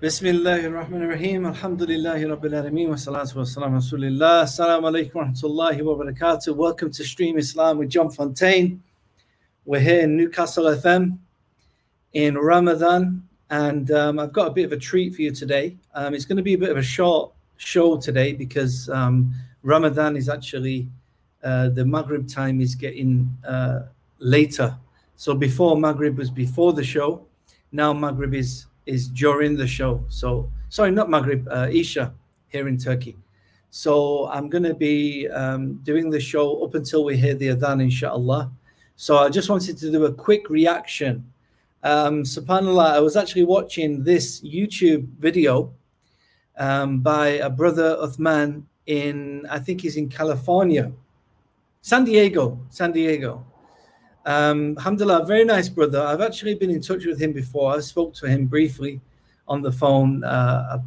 Bismillahirrahmanirrahim. Alhamdulillahi Rabbil Alameen. Wa salatu wa salam Rasulillah. Assalamu alaikum wa rahmatullahi wa barakatuh. Welcome to Stream Islam with John Fontain. We're here in Newcastle FM in Ramadan. And um, I've got a bit of a treat for you today. Um, it's going to be a bit of a short show today because um, Ramadan is actually, uh, the Maghrib time is getting uh, later. So before Maghrib was before the show. Now Maghrib is is during the show. So sorry, not Maghrib, uh, Isha here in Turkey. So I'm going to be um, doing the show up until we hear the adhan, inshallah. So I just wanted to do a quick reaction. Um, Subhanallah, I was actually watching this YouTube video um, by a brother Uthman in, I think he's in California, San Diego, San Diego. Um, alhamdulillah, very nice brother. I've actually been in touch with him before. I spoke to him briefly on the phone uh,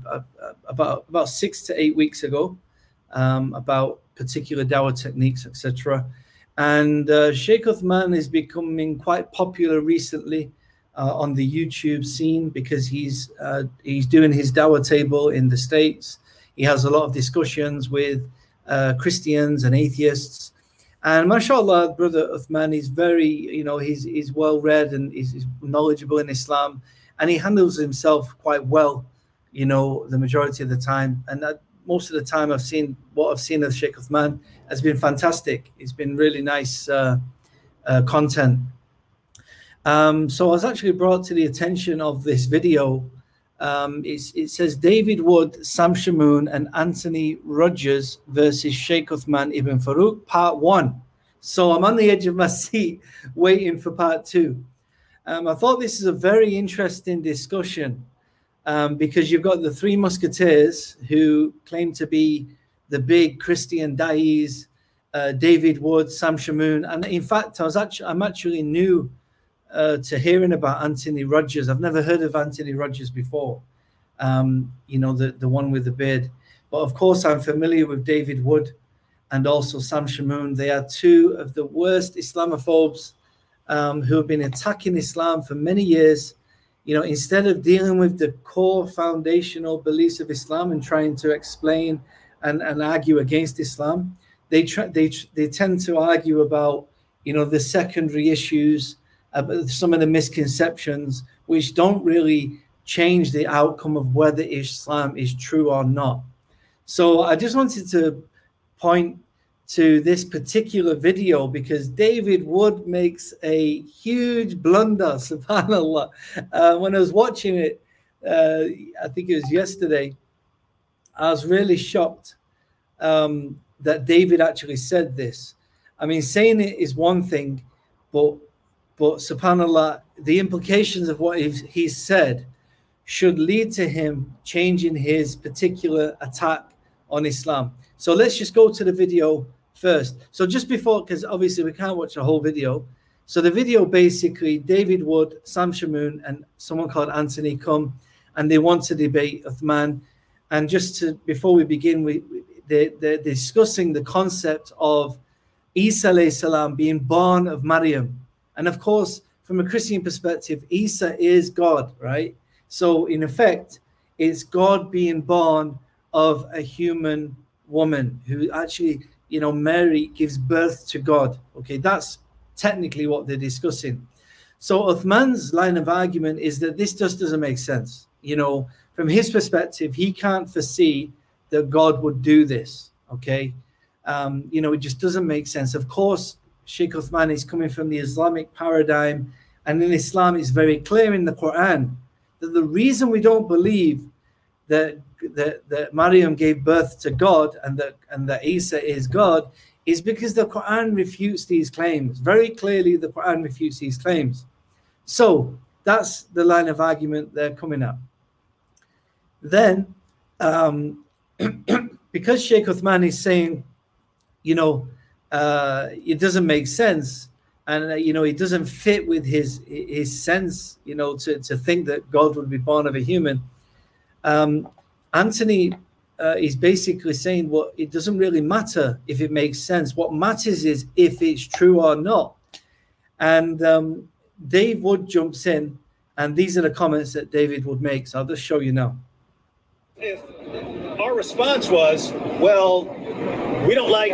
about about six to eight weeks ago um, about particular dawah techniques, etc. And uh, Sheikh Uthman is becoming quite popular recently uh, on the YouTube scene because he's uh, he's doing his dawah table in the states. He has a lot of discussions with uh, Christians and atheists and mashallah, brother Uthman is very, you know, he's he's well read and he's, he's, knowledgeable in Islam, and he handles himself quite well, you know, the majority of the time. And that, most of the time, I've seen what I've seen of Sheikh Uthman has been fantastic. It's been really nice uh, uh, content. Um, so I was actually brought to the attention of this video um, it says David Wood, Sam Shamoun, and Anthony Rogers versus Sheikh Uthman ibn Farouk, part one. So I'm on the edge of my seat waiting for part two. Um, I thought this is a very interesting discussion um, because you've got the three musketeers who claim to be the big Christian dais, uh, David Wood, Sam Shamoun, and in fact, I was actually I'm actually new uh, to hearing about Anthony Rogers. I've never heard of Anthony Rogers before. Um, you know, the, the one with the beard. But of course, I'm familiar with David Wood and also Sam Shamoun. They are two of the worst Islamophobes um, who have been attacking Islam for many years. You know, instead of dealing with the core foundational beliefs of Islam and trying to explain and, and argue against Islam, they try, they they tend to argue about you know the secondary issues uh, some of the misconceptions which don't really change the outcome of whether Islam is true or not. So I just wanted to point to this particular video because David Wood makes a huge blunder, subhanAllah. Uh, when I was watching it, uh, I think it was yesterday, I was really shocked um, that David actually said this. I mean, saying it is one thing, but but subhanAllah, the implications of what he's said should lead to him changing his particular attack on Islam. So let's just go to the video first. So just before, because obviously we can't watch the whole video. So the video basically, David Wood, Sam Shamoun, and someone called Anthony come and they want to debate Uthman. And just to, before we begin, we, they, they're discussing the concept of Isa salam being born of Maryam. And of course, from a Christian perspective, Isa is God, right? So, in effect, it's God being born of a human woman who actually, you know, Mary gives birth to God. Okay, that's technically what they're discussing. So, Uthman's line of argument is that this just doesn't make sense. You know, from his perspective, he can't foresee that God would do this. Okay, um, you know, it just doesn't make sense. Of course, Sheikh Uthman is coming from the Islamic paradigm, and in Islam, it's very clear in the Quran that the reason we don't believe that that, that Maryam gave birth to God and that and that Isa is God is because the Quran refutes these claims. Very clearly, the Quran refutes these claims. So that's the line of argument they're coming up. Then, um, because Sheikh Uthman is saying, you know, uh, it doesn't make sense and uh, you know it doesn't fit with his his sense you know to, to think that god would be born of a human um, anthony uh, is basically saying well it doesn't really matter if it makes sense what matters is if it's true or not and um, dave wood jumps in And these are the comments that David would make. So I'll just show you now. If our response was, well, we don't like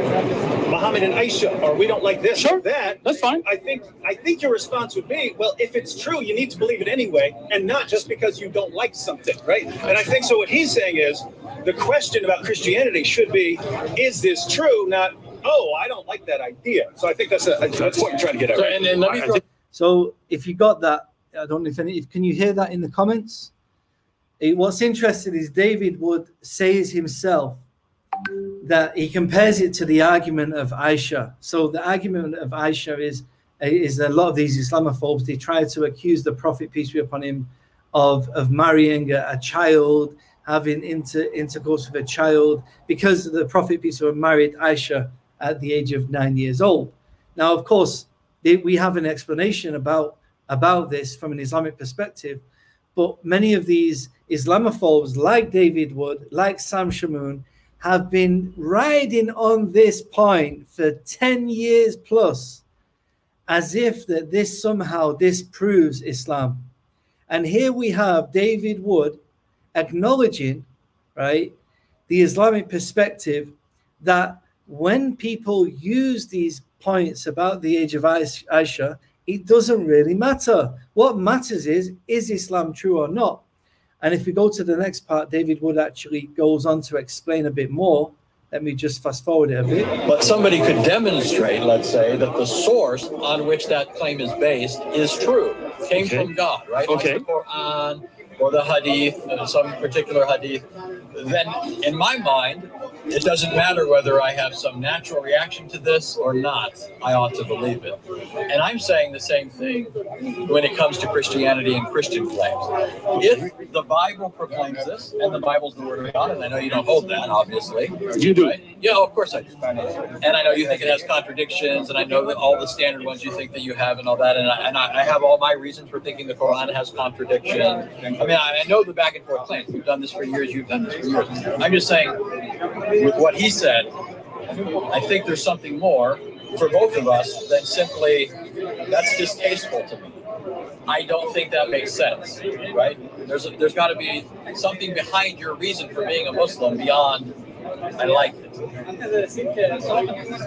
Muhammad and Aisha, or we don't like this Sure. or that. That's fine. I think I think your response would be, well, if it's true, you need to believe it anyway, and not just because you don't like something, right? And I think so. What he's saying is, the question about Christianity should be, is this true? Not, oh, I don't like that idea. So I think that's a, that's what you're trying to get at. So, right? and, and let me throw, So if you got that, I don't know if any, can you hear that in the comments? Eh, what's interesting is David Wood says himself that he compares it to the argument of Aisha. So the argument of Aisha is is a lot of these Islamophobes they try to accuse the Prophet peace be upon him of of marrying a, a child, having inter, intercourse with a child, because the Prophet peace be upon married Aisha at the age of nine years old. Now, of course, they, we have an explanation about about this from an Islamic perspective, but many of these Islamophobes, like David Wood, like Sam Shamoun, have been riding on this point for 10 years plus as if that this somehow disproves Islam. And here we have David Wood acknowledging, right, the Islamic perspective that when people use these points about the age of Aisha, it doesn't really matter. What matters is, is Islam true or not? And if we go to the next part, David Wood actually goes on to explain a bit more. Let me just fast forward it a bit. but somebody could demonstrate, let's say, that the source on which that claim is based is true, came Okay. from God, right? Okay. Like the Quran or the Hadith, some particular Hadith. Then, in my mind, it doesn't matter whether I have some natural reaction to this or not. I ought to believe it. And I'm saying the same thing when it comes to Christianity and Christian claims. If the Bible proclaims this, and the Bible's the Word of God, and I know you don't hold that, obviously. You do. Right? Yeah, of course I do. And I know you think it has contradictions, and I know that all the standard ones you think that you have and all that, and I, and I have all my reasons for thinking the Quran has contradiction. I mean, I, know the back and forth claims. You've done this for years. You've done this for years. I'm just saying, with what he said, I think there's something more for both of us than simply that's distasteful to me. I don't think that makes sense, right? There's a, there's got to be something behind your reason for being a Muslim beyond I like it.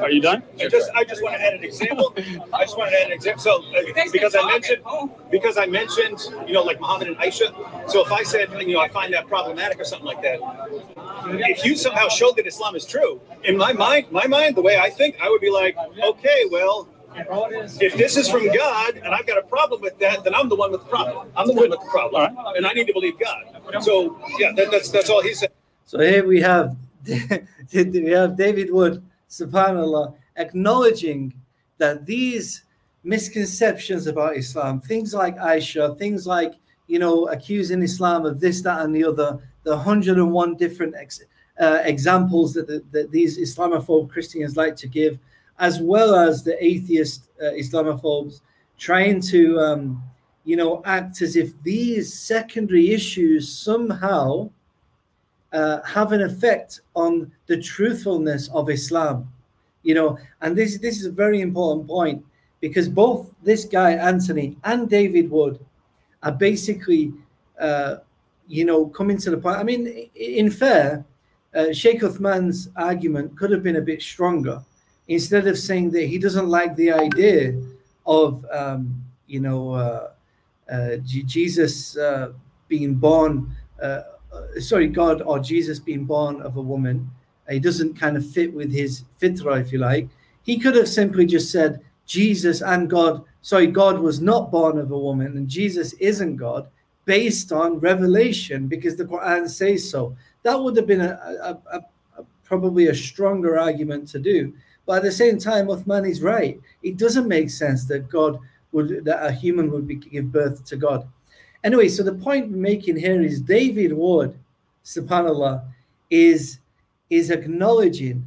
Are you done? I just I just want to add an example. I just want to add an example. So uh, because I mentioned because I mentioned you know like Muhammad and Aisha. So if I said you know I find that problematic or something like that, if you somehow showed that Islam is true, in my mind, my mind, the way I think, I would be like, okay, well. If this is from God and I've got a problem with that, then I'm the one with the problem. I'm the one with the problem, and I need to believe God. So yeah, that, that's that's all he said. So here we have we have David Wood, subhanAllah, acknowledging that these misconceptions about Islam, things like Aisha, things like you know accusing Islam of this, that, and the other, the 101 different ex, uh, examples that, that, that these Islamophobe Christians like to give, as well as the atheist uh, Islamophobes trying to um, you know act as if these secondary issues somehow uh, have an effect on the truthfulness of Islam. You know, and this this is a very important point because both this guy Anthony and David Wood are basically, uh, you know, coming to the point. I mean, in fair, uh, Sheikh Uthman's argument could have been a bit stronger. Instead of saying that he doesn't like the idea of, um, you know, uh, uh, Jesus uh, being born. Uh, uh, sorry, God or Jesus being born of a woman, he doesn't kind of fit with his fitra, if you like. He could have simply just said Jesus and God, sorry, God was not born of a woman and Jesus isn't God based on revelation because the Quran says so. That would have been a, a, a probably a stronger argument to do. But at the same time, Uthman is right. It doesn't make sense that God would that a human would be, give birth to God. Anyway, so the point we're making here is David Ward, subhanAllah, is is acknowledging,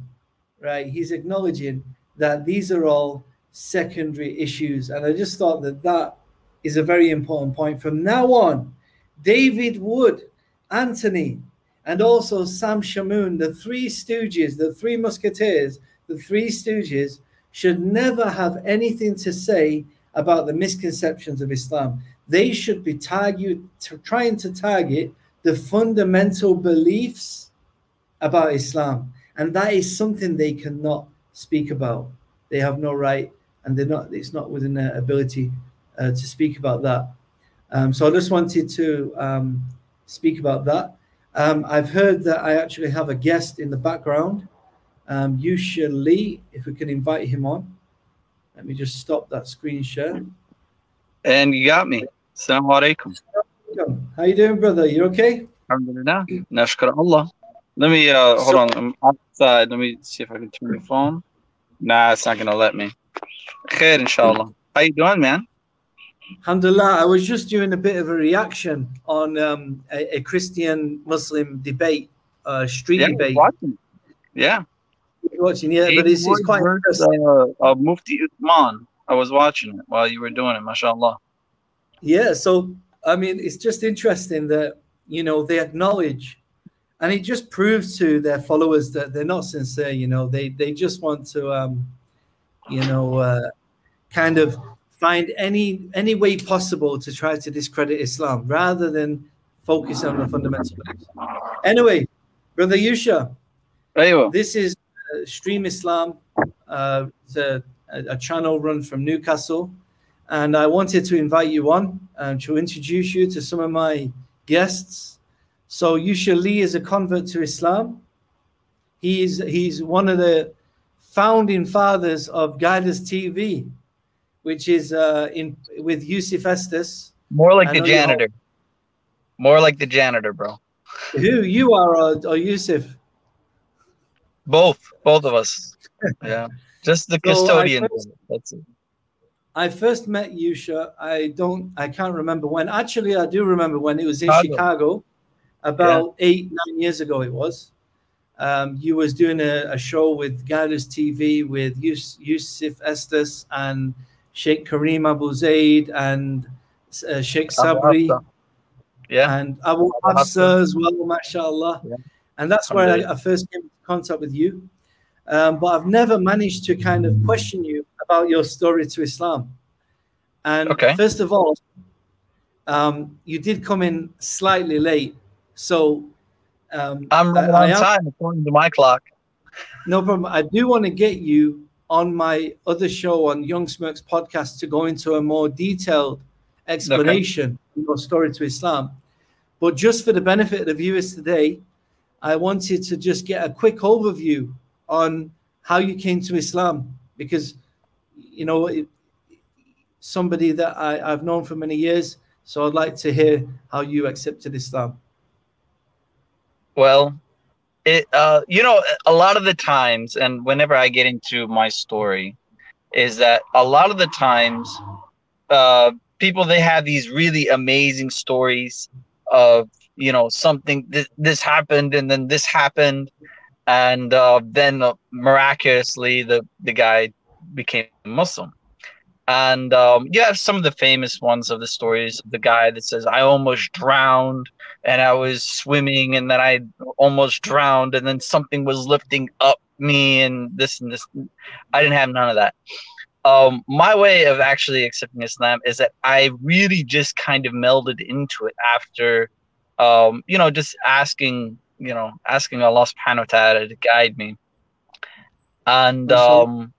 right? He's acknowledging that these are all secondary issues. And I just thought that that is a very important point. From now on, David Wood, Anthony, and also Sam Shamoun, the three stooges, the three musketeers, the three stooges, should never have anything to say about the misconceptions of Islam. They should be trying to target the fundamental beliefs about Islam. And that is something they cannot speak about. They have no right, and they're not. It's not within their ability uh, to speak about that. Um, so I just wanted to um, speak about that. Um, I've heard that I actually have a guest in the background, um, Yusha Lee. If we can invite him on, let me just stop that screen share. And you got me. Assalamu alaikum. How you doing, brother? You okay? Alhamdulillah. Nashkar Allah. Let me uh hold on. I'm outside. Let me see if I can turn the phone. Nah, it's not gonna let me. Khair, inshallah. How you doing, man? Alhamdulillah. I was just doing a bit of a reaction on um, a, a Christian Muslim debate, uh, street yeah, debate. Watching. Yeah. Watching, yeah, but it's, it's quite interesting. Uh, uh, Mufti Uthman. I was watching it while you were doing it, mashallah. Yeah, so I mean, it's just interesting that you know they acknowledge and it just proves to their followers that they're not sincere you know they they just want to um you know uh, kind of find any any way possible to try to discredit islam rather than focus on the fundamental beliefs anyway brother yusha this is uh, stream islam uh, it's a, a channel run from newcastle and i wanted to invite you on and to introduce you to some of my guests so Yusha Lee is a convert to Islam. He's he's one of the founding fathers of GuideUS TV, which is uh, in with Yusuf Estes. More like the janitor. More like the janitor, bro. Who you are, or, or Yusuf? Both, both of us. yeah, just the custodian. First, That's it. I first met Yusha. I don't. I can't remember when. Actually, I do remember when it was in Chicago. Chicago about yeah. eight nine years ago it was um, you was doing a, a show with GuideUS TV with Yus, Yusuf Estes and Sheikh Kareem Abu Zaid and uh, Sheikh Sabri yeah and Abu Hafsa as well mashallah yeah. and that's where I, I, first came into contact with you um, but I've never managed to kind of question you about your story to Islam and okay. first of all um, you did come in slightly late so um, I'm right on time according to my clock. No problem. I do want to get you on my other show on Young Smirks podcast to go into a more detailed explanation okay. of your story to Islam. But just for the benefit of the viewers today, I wanted to just get a quick overview on how you came to Islam because you know somebody that I, I've known for many years. So I'd like to hear how you accepted Islam. Well, it uh, you know, a lot of the times, and whenever I get into my story, is that a lot of the times, uh, people they have these really amazing stories of you know something th- this happened and then this happened, and uh, then uh, miraculously the the guy became Muslim. And um, you have some of the famous ones of the stories of the guy that says, I almost drowned and I was swimming and then I almost drowned and then something was lifting up me and this and this. I didn't have none of that. Um, my way of actually accepting Islam is that I really just kind of melded into it after, um, you know, just asking, you know, asking Allah subhanahu wa ta'ala to guide me. And, um,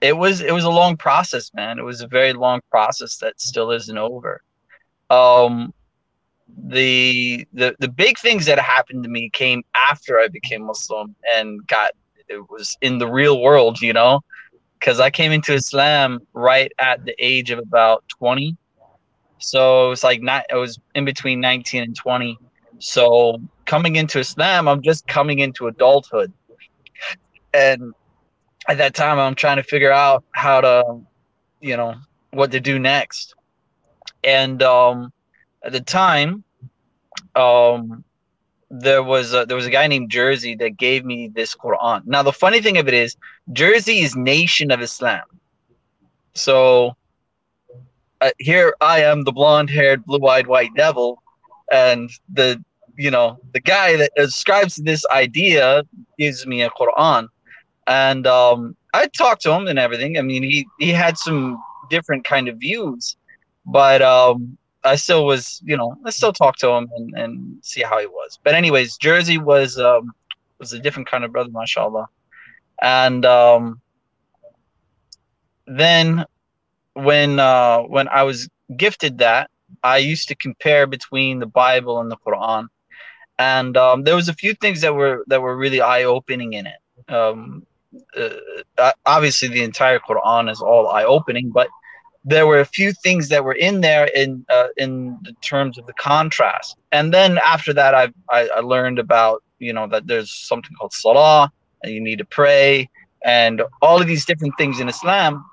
it was it was a long process, man. It was a very long process that still isn't over. Um, the the the big things that happened to me came after I became Muslim and got it was in the real world, you know, because I came into Islam right at the age of about twenty. So it was like not it was in between nineteen and twenty. So coming into Islam, I'm just coming into adulthood, and at that time i'm trying to figure out how to you know what to do next. And um at the time um there was a, there was a guy named jersey that gave me this quran. Now the funny thing of it is jersey is nation of islam. So uh, here i am the blonde haired blue eyed white devil and the you know the guy that ascribes this idea gives me a quran and um, I talked to him and everything. I mean, he he had some different kind of views, but um, I still was, you know, I still talk to him and, and see how he was. But anyways, Jersey was um, was a different kind of brother, mashallah. And um, then when uh, when I was gifted that, I used to compare between the Bible and the Quran, and um, there was a few things that were that were really eye opening in it. Um, uh, obviously, the entire Quran is all eye opening, but there were a few things that were in there in uh, in terms of the contrast. And then after that, I, I I learned about you know that there's something called salah, and you need to pray, and all of these different things in Islam.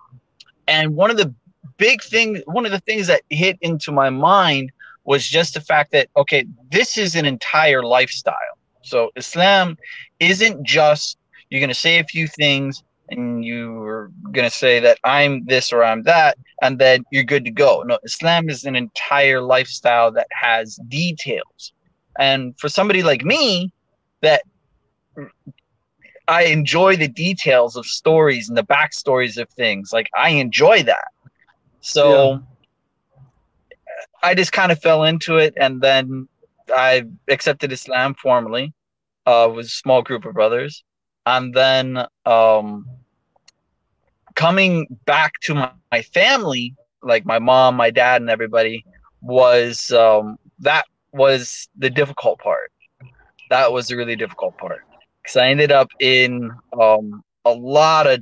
And one of the big thing, one of the things that hit into my mind was just the fact that okay, this is an entire lifestyle. So Islam isn't just you're going to say a few things and you're going to say that I'm this or I'm that, and then you're good to go. No, Islam is an entire lifestyle that has details. And for somebody like me, that I enjoy the details of stories and the backstories of things. Like I enjoy that. So yeah. I just kind of fell into it, and then I accepted Islam formally uh, with a small group of brothers, and then um, coming back to my, my family, like my mom, my dad, and everybody, was um, that was the difficult part. That was the really difficult part because I ended up in um, a lot of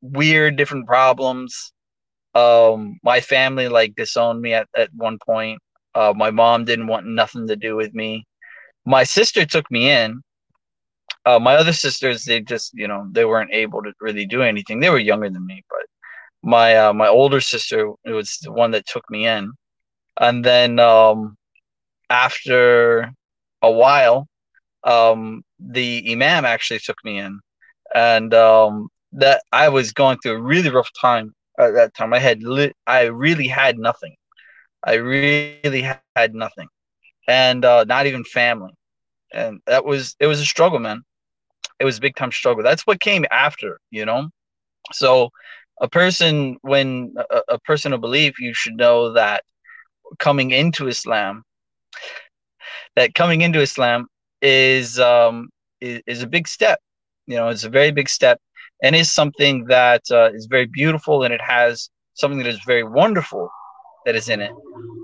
weird different problems. Um, my family like disowned me at, at one point. Uh, my mom didn't want nothing to do with me. My sister took me in, uh, my other sisters, they just, you know, they weren't able to really do anything. They were younger than me, but my uh, my older sister was the one that took me in, and then um, after a while, um, the imam actually took me in, and um, that I was going through a really rough time at that time. I had li- I really had nothing. I really had nothing, and uh, not even family, and that was it was a struggle, man it was a big time struggle. That's what came after, you know. So a person when a, a person of belief, you should know that coming into Islam, that coming into Islam is um is, is a big step. You know, it's a very big step and is something that uh, is very beautiful and it has something that is very wonderful that is in it.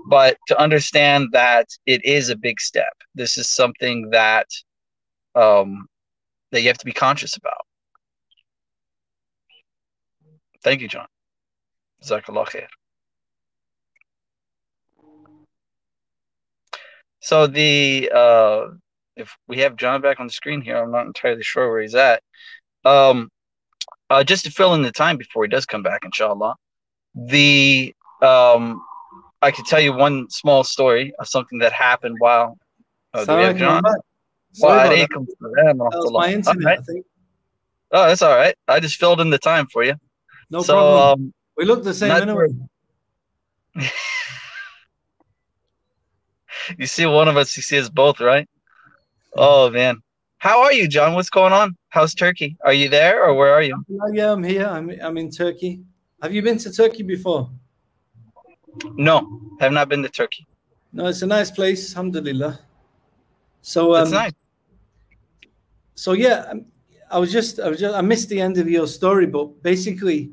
But to understand that it is a big step, this is something that um, that you have to be conscious about. Thank you, John. Jazakallah khair. So the uh, if we have John back on the screen here, I'm not entirely sure where he's at. Um, uh, just to fill in the time before he does come back, inshallah. The um, I could tell you one small story of something that happened while. Uh, do we have John? Sorry that. was my internet, right. I think. Oh, that's all right. I just filled in the time for you. No so, problem. Um, we look the same anyway. you see one of us, you see us both, right? Oh man. How are you, John? What's going on? How's Turkey? Are you there or where are you? Yeah, I'm here. I'm, I'm in Turkey. Have you been to Turkey before? No, I have not been to Turkey. No, it's a nice place, alhamdulillah. So um, nice. So yeah, I was just I was just I missed the end of your story, but basically,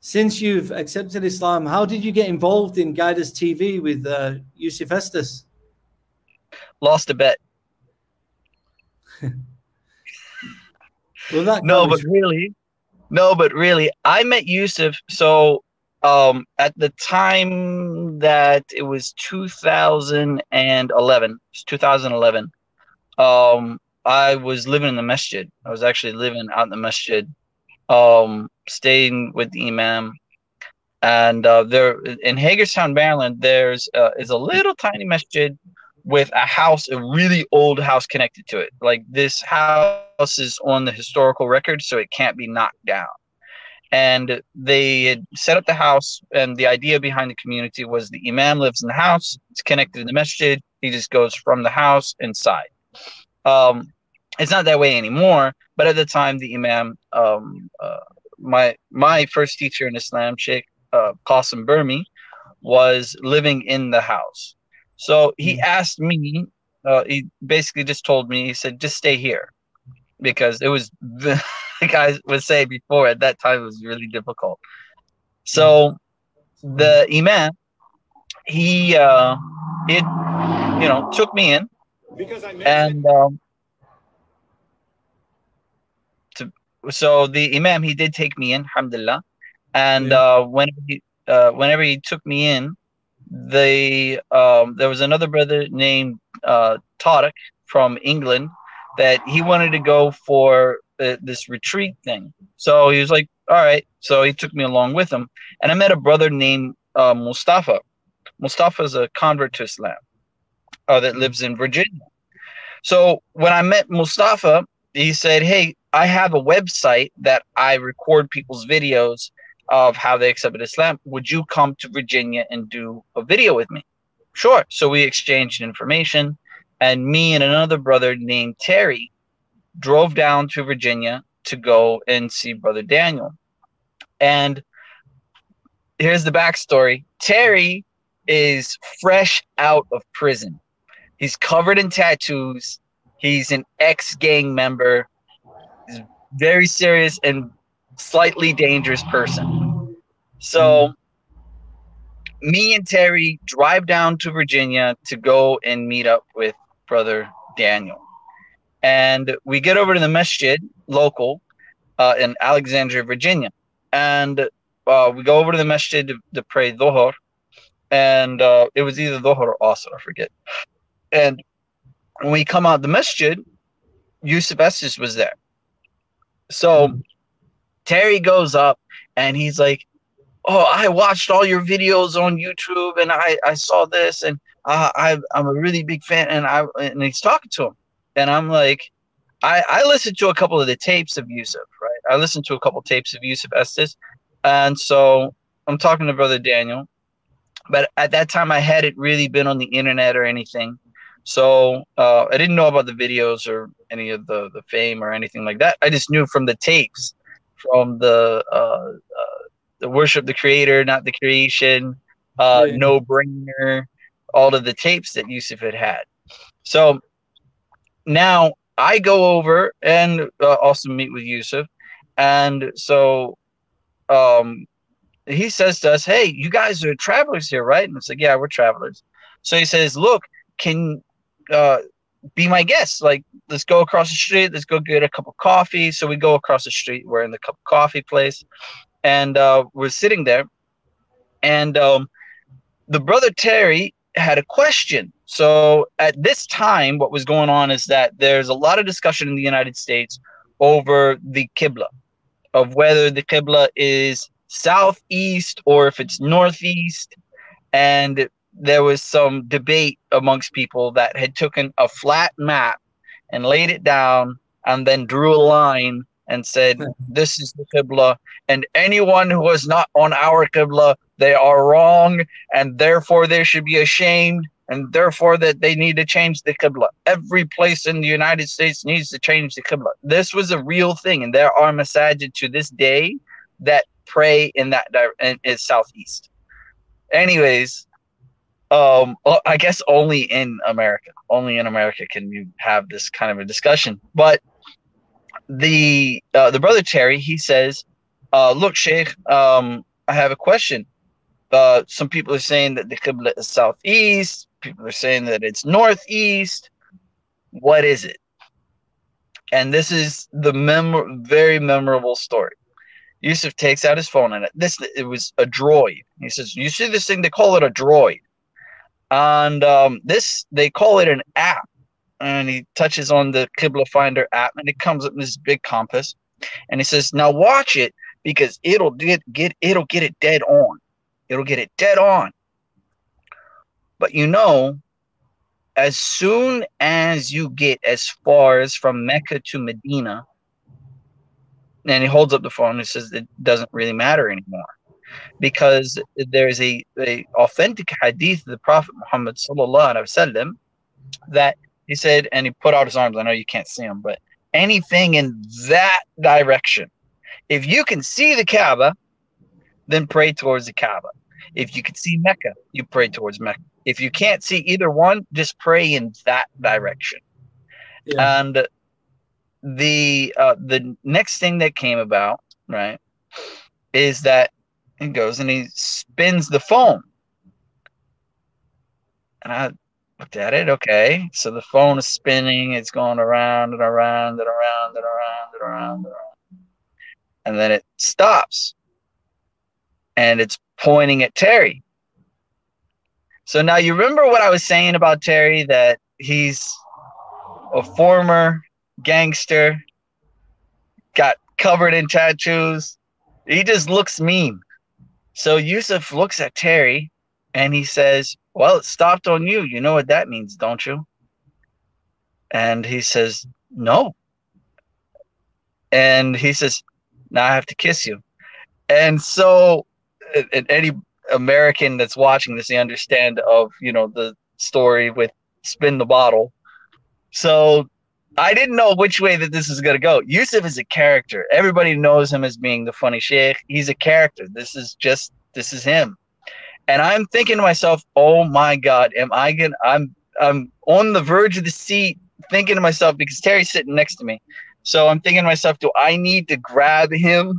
since you've accepted Islam, how did you get involved in GuideUS TV with uh, Yusuf Estes? Lost a bet. well, that no, but really, no, but really, I met Yusuf. So um, at the time that it was 2011, it was 2011 um, I was living in the masjid. I was actually living out in the masjid, um, staying with the imam. And uh, there in Hagerstown, Maryland, there's uh, is a little tiny masjid with a house, a really old house connected to it. Like this house is on the historical record, so it can't be knocked down. And they had set up the house, and the idea behind the community was the imam lives in the house. It's connected to the masjid. He just goes from the house inside. Um, it's not that way anymore. But at the time, the Imam, um, uh, my my first teacher in Islam, Sheikh uh, Qasim Burmi, was living in the house. So he asked me, uh, he basically just told me, he said, just stay here because it was, like I was saying before, at that time, it was really difficult. So the imam, he, uh, it, you know, took me in Because I and, um, to, so the imam, he did take me in, alhamdulillah. And, Yeah. uh, whenever he, uh, whenever he took me in, they um, there was another brother named uh, Tariq from England that he wanted to go for uh, this retreat thing. So he was like, "All right." So he took me along with him, and I met a brother named uh, Mustafa. Mustafa is a convert to Islam uh, that lives in Virginia. So when I met Mustafa, he said, "Hey, I have a website that I record people's videos of how they accepted Islam. Would you come to Virginia and do a video with me?" Sure. So we exchanged information, and me and another brother named Terry drove down to Virginia to go and see Brother Daniel. And here's the backstory Terry is fresh out of prison. He's covered in tattoos. He's an ex gang member. He's very serious and slightly dangerous person. So, me and Terry drive down to Virginia to go and meet up with Brother Daniel. And we get over to the masjid local uh, in Alexandria, Virginia. And uh, we go over to the masjid to, to pray Dhuhr. And uh, it was either Dhuhr or Asr, I forget. And when we come out the masjid, Yusuf Estes was there. So Terry goes up and he's like, Oh, I watched all your videos on YouTube and I, I saw this and uh, I, I'm a really big fan. And I and he's talking to him. And I'm like, I, I listened to a couple of the tapes of Yusuf, right? I listened to a couple of tapes of Yusuf Estes. And so I'm talking to Brother Daniel. But at that time, I hadn't really been on the internet or anything. So uh, I didn't know about the videos or any of the, the fame or anything like that. I just knew from the tapes, from the uh, uh, the worship the creator, not the creation, uh, Yeah. no brainer, all of the tapes that Yusuf had had. So now I go over and uh, also meet with Yusuf, and so um, he says to us, "Hey, you guys are travelers here, right?" And it's like, "Yeah, we're travelers." So he says, "Look, can uh, be my guest. Like, let's go across the street. Let's go get a cup of coffee." So we go across the street. We're in the cup of coffee place, and uh, we're sitting there, and um, the brother Terry had a question. So at this time, what was going on is that there's a lot of discussion in the United States over the Qibla, of whether the Qibla is southeast or if it's northeast. And there was some debate amongst people that had taken a flat map and laid it down and then drew a line and said, hmm. This is the Qibla. And anyone who is not on our Qibla, they are wrong. And therefore they should be ashamed. And therefore that they need to change the Qibla. Every place in the United States needs to change the Qibla. This was a real thing. And there are masajid to this day that pray in that di- in, in southeast. Anyways, um, I guess only in America, only in America can you have this kind of a discussion. But the uh, the brother Terry, he says, uh, "Look, Sheikh, um, I have a question. Uh, some people are saying that the Qibla is southeast. People are saying that it's northeast. What is it?" And this is the mem- very memorable story. Yusuf takes out his phone and this it was a droid. He says, "You see this thing? They call it a droid." And um, this they call it an app. And he touches on the Qibla Finder app and it comes up in this big compass. And he says now watch it because it'll get get it'll get it dead on. It'll get it dead on. But you know as soon as you get as far as from Mecca to Medina and he holds up the phone and says it doesn't really matter anymore because there's a, a authentic hadith of the Prophet Muhammad sallallahu alaihi wasallam that he said, and he put out his arms. I know you can't see him, but anything in that direction, if you can see the Kaaba, then pray towards the Kaaba. If you can see Mecca, you pray towards Mecca. If you can't see either one, just pray in that direction. Yeah. And the uh, the next thing that came about, right, is that he goes and he spins the phone. And I looked at it. Okay, so the phone is spinning. It's going around and around and around and around and around and around, and then it stops, and it's pointing at Terry. So now you remember what I was saying about Terry that he's a former gangster, got covered in tattoos. He just looks mean. So Yusuf looks at Terry and he says, Well, it stopped on you. You know what that means, don't you? And he says, No. And he says, Now I have to kiss you. And so, and any American that's watching this, they understand of, you know, the story with spin the bottle. So I didn't know which way that this is gonna go. Yusuf is a character. Everybody knows him as being the funny sheikh. He's a character. This is just this is him. And I'm thinking to myself, oh my God, am I gonna I'm I'm on the verge of the seat thinking to myself because Terry's sitting next to me. So I'm thinking to myself, do I need to grab him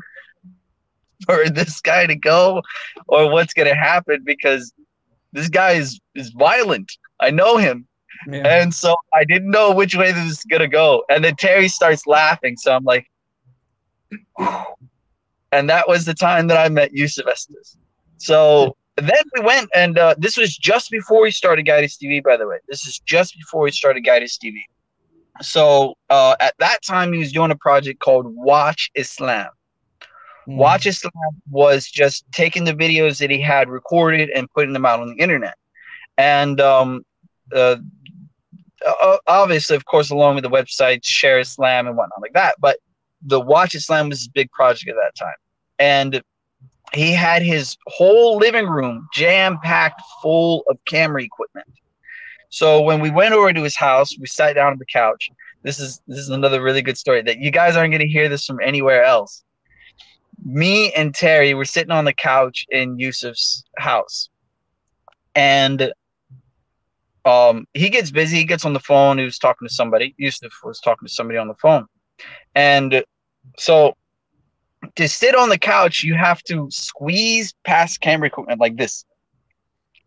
for this guy to go? Or what's gonna happen? Because this guy is is violent. I know him. Yeah. And so I didn't know which way this is gonna go. And then Terry starts laughing. So I'm like, and that was the time that I met Yusuf Estes. So then we went, and uh, this was just before we started Guidance TV, by the way. This is just before we started Guidance TV. So uh, at that time, he was doing a project called Watch Islam. Mm. Watch Islam was just taking the videos that he had recorded and putting them out on the internet. And um, uh, Uh, uh, obviously, of course, along with the website, Share Islam and whatnot like that. But the Watch Islam was his big project at that time, and he had his whole living room jam packed full of camera equipment. So when we went over to his house, we sat down on the couch. This is this is another really good story that you guys aren't going to hear this from anywhere else. Me and Terry were sitting on the couch in Yusuf's house, and um, he gets busy. He gets on the phone. He was talking to somebody. Yusuf was talking to somebody on the phone, and so to sit on the couch, you have to squeeze past camera equipment like this,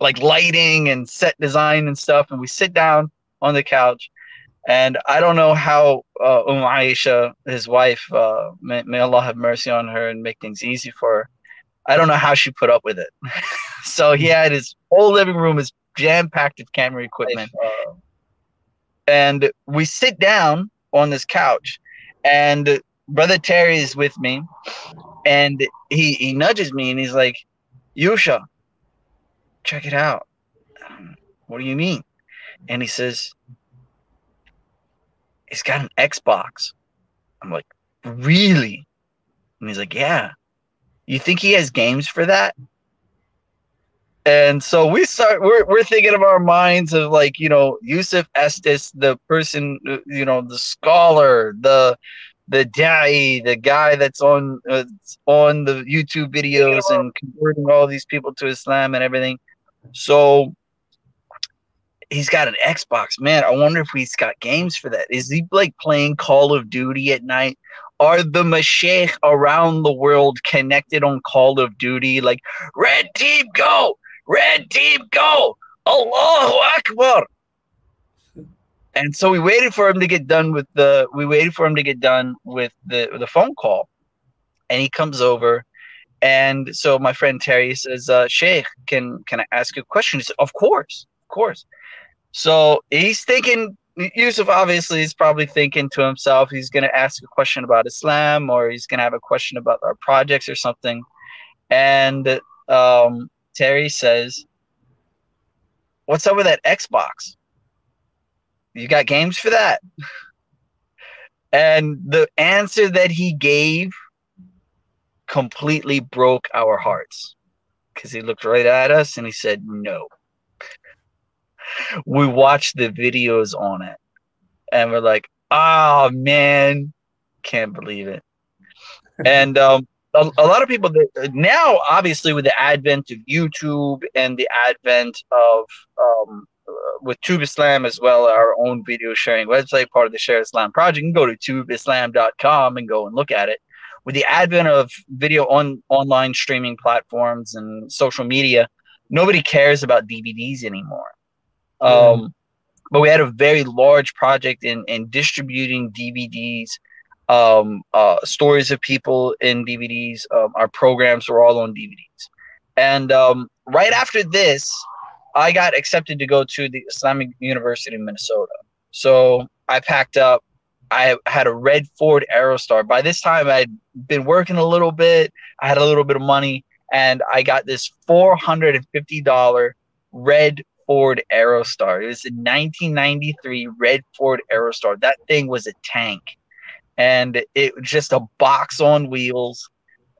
like lighting and set design and stuff. And we sit down on the couch, and I don't know how uh, Um Aisha, his wife, uh, may, may Allah have mercy on her and make things easy for her. I don't know how she put up with it. so he had his whole living room is jam packed with camera equipment. And we sit down on this couch, and brother Terry is with me, and he he nudges me and he's like, "Yusha, check it out." Um, what do you mean? And he says, "He's got an Xbox." I'm like, "Really?" And he's like, "Yeah." You think he has games for that? And so we start we're we're thinking of our minds of like, you know, Yusuf Estes, the person, you know, the scholar, the the da'i, the guy that's on uh, on the YouTube videos and converting all these people to Islam and everything. So he's got an Xbox. Man, I wonder if he's got games for that. Is he like playing Call of Duty at night? Are the Mashaykh around the world connected on Call of Duty? Like, red team, go! Red team, go! Allahu Akbar! And so we waited for him to get done with the. We waited for him to get done with the the phone call, and he comes over, and so my friend Terry says, uh, "Sheikh, can can I ask you a question?" He said, "Of course, of course." So he's thinking. Yusuf obviously is probably thinking to himself, he's going to ask a question about Islam, or he's going to have a question about our projects or something. And um, Terry says, What's up with that Xbox? You got games for that? And the answer that he gave completely broke our hearts because he looked right at us and he said, No. We watched the videos on it and we're like, Oh man, can't believe it. and um, a, a lot of people that now, obviously, with the advent of YouTube and the advent of um, uh, with Tube Islam as well, our own video sharing website, part of the Share Islam project, you can go to tubeislam.com and go and look at it. With the advent of video on online streaming platforms and social media, nobody cares about DVDs anymore. Um, but we had a very large project in in distributing DVDs, um, uh, stories of people in DVDs. Um, our programs were all on DVDs, and um, right after this, I got accepted to go to the Islamic University in Minnesota. So I packed up. I had a red Ford Aerostar. By this time, I'd been working a little bit. I had a little bit of money, and I got this four hundred and fifty dollar red Ford Aerostar. It was a 1993 red Ford Aerostar. That thing was a tank, and it was just a box on wheels.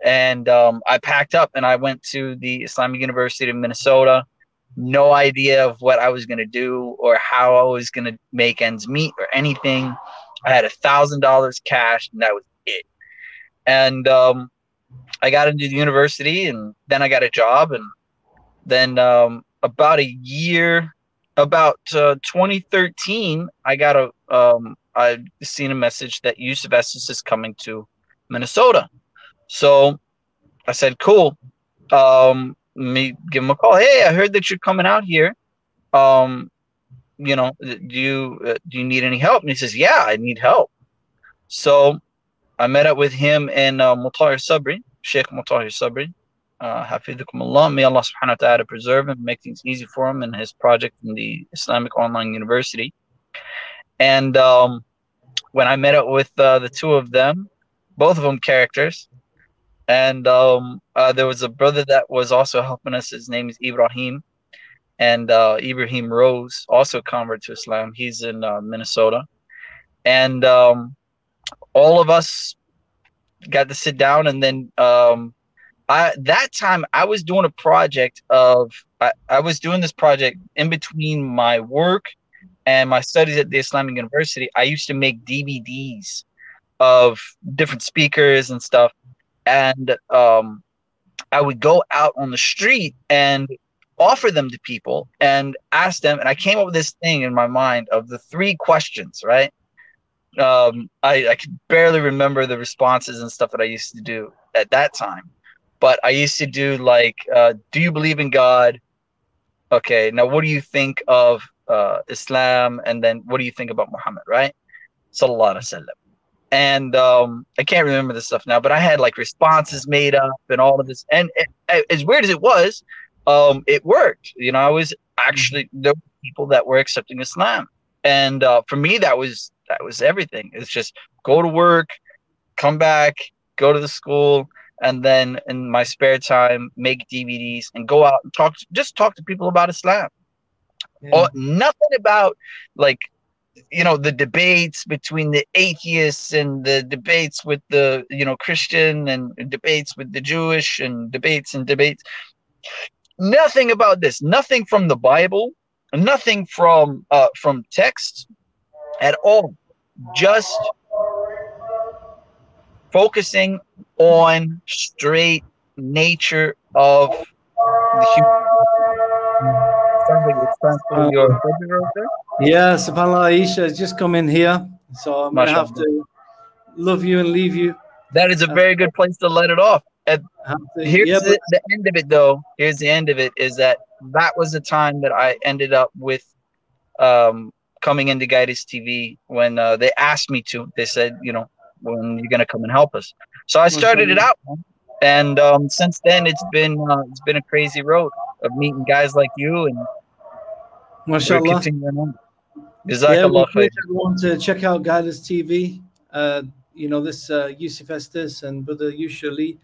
And um, I packed up and I went to the Islamic University of Minnesota. No idea of what I was going to do or how I was going to make ends meet or anything. I had a thousand dollars cash, and that was it. And um, I got into the university, and then I got a job, and then um, about a year, about uh, 2013, I got a um, I seen a message that Yusuf Estes is coming to Minnesota. So I said, "Cool." Um, me give him a call. Hey, I heard that you're coming out here. Um, you know, do you uh, do you need any help? And he says, "Yeah, I need help." So I met up with him and uh, Mutahir Sabri, Sheikh Mutahir Sabri, uh, Allah. May Allah subhanahu wa ta'ala preserve him, make things easy for him in his project in the Islamic Online University. And um, when I met up with uh, the two of them, both of them characters, and um, uh, there was a brother that was also helping us. His name is Ibrahim, and uh, Ibrahim Rose, also a convert to Islam. He's in uh, Minnesota, and um, all of us got to sit down, and then um, I that time I was doing a project of I, I was doing this project in between my work and my studies at the Islamic University. I used to make DVDs of different speakers and stuff, and um, I would go out on the street and offer them to people and ask them. And I came up with this thing in my mind of the three questions, right? Um, I, I could barely remember the responses and stuff that I used to do at that time but I used to do like, uh, do you believe in God? Okay, now what do you think of uh, Islam? And then what do you think about Muhammad, right? Sallallahu Alaihi Wasallam. And um, I can't remember the stuff now, but I had like responses made up and all of this. And it, it, as weird as it was, um, it worked. You know, I was actually there were people that were accepting Islam, and uh, for me, that was that was everything. It's just go to work, come back, go to the school, and then in my spare time make DVDs and go out and talk just talk to people about Islam. Yeah. Nothing about like you know the debates between the atheists and the debates with the you know Christian and debates with the Jewish and debates and debates. Nothing about this. Nothing from the Bible. Nothing from uh, from text at all. Just focusing on straight nature of the human. Yeah, subhanAllah, Aisha has just come in here. So I'm going to have to love you and leave you. That is a very good place to let it off. And here's yeah, the, the end of it, though. Here's the end of it is that that was the time that I ended up with um, coming into GuideUS TV when uh, they asked me to. They said, you know, when you're going to come and help us. So I started it out, and um, since then it's been uh, it's been a crazy road of meeting guys like you and Mashallah. Yeah, we everyone to check out GuideUS TV. Uh, you know this uh, Yusuf Estes and Brother Usually,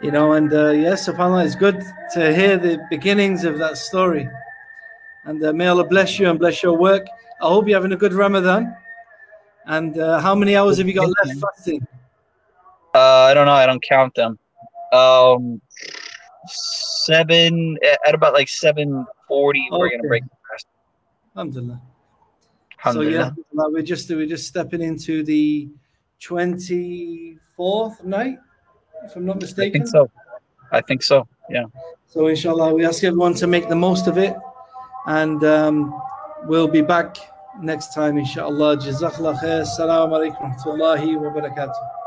you know, and uh, yes, subhanAllah, it's good to hear the beginnings of that story. And uh, may Allah bless you and bless your work. I hope you're having a good Ramadan. And uh, how many hours have you got left fasting? Uh, I don't know. I don't count them. Um, seven at about like seven forty. Okay. We're gonna break the fast. Alhamdulillah. Alhamdulillah. So yeah, we're just we're just stepping into the twenty fourth night. if I'm not mistaken. I think so. I think so. Yeah. So inshallah, we ask everyone to make the most of it, and um, we'll be back next time, inshallah. Jazakallah khair. Assalamu alaikum wa rahmatullahi wa barakatuh.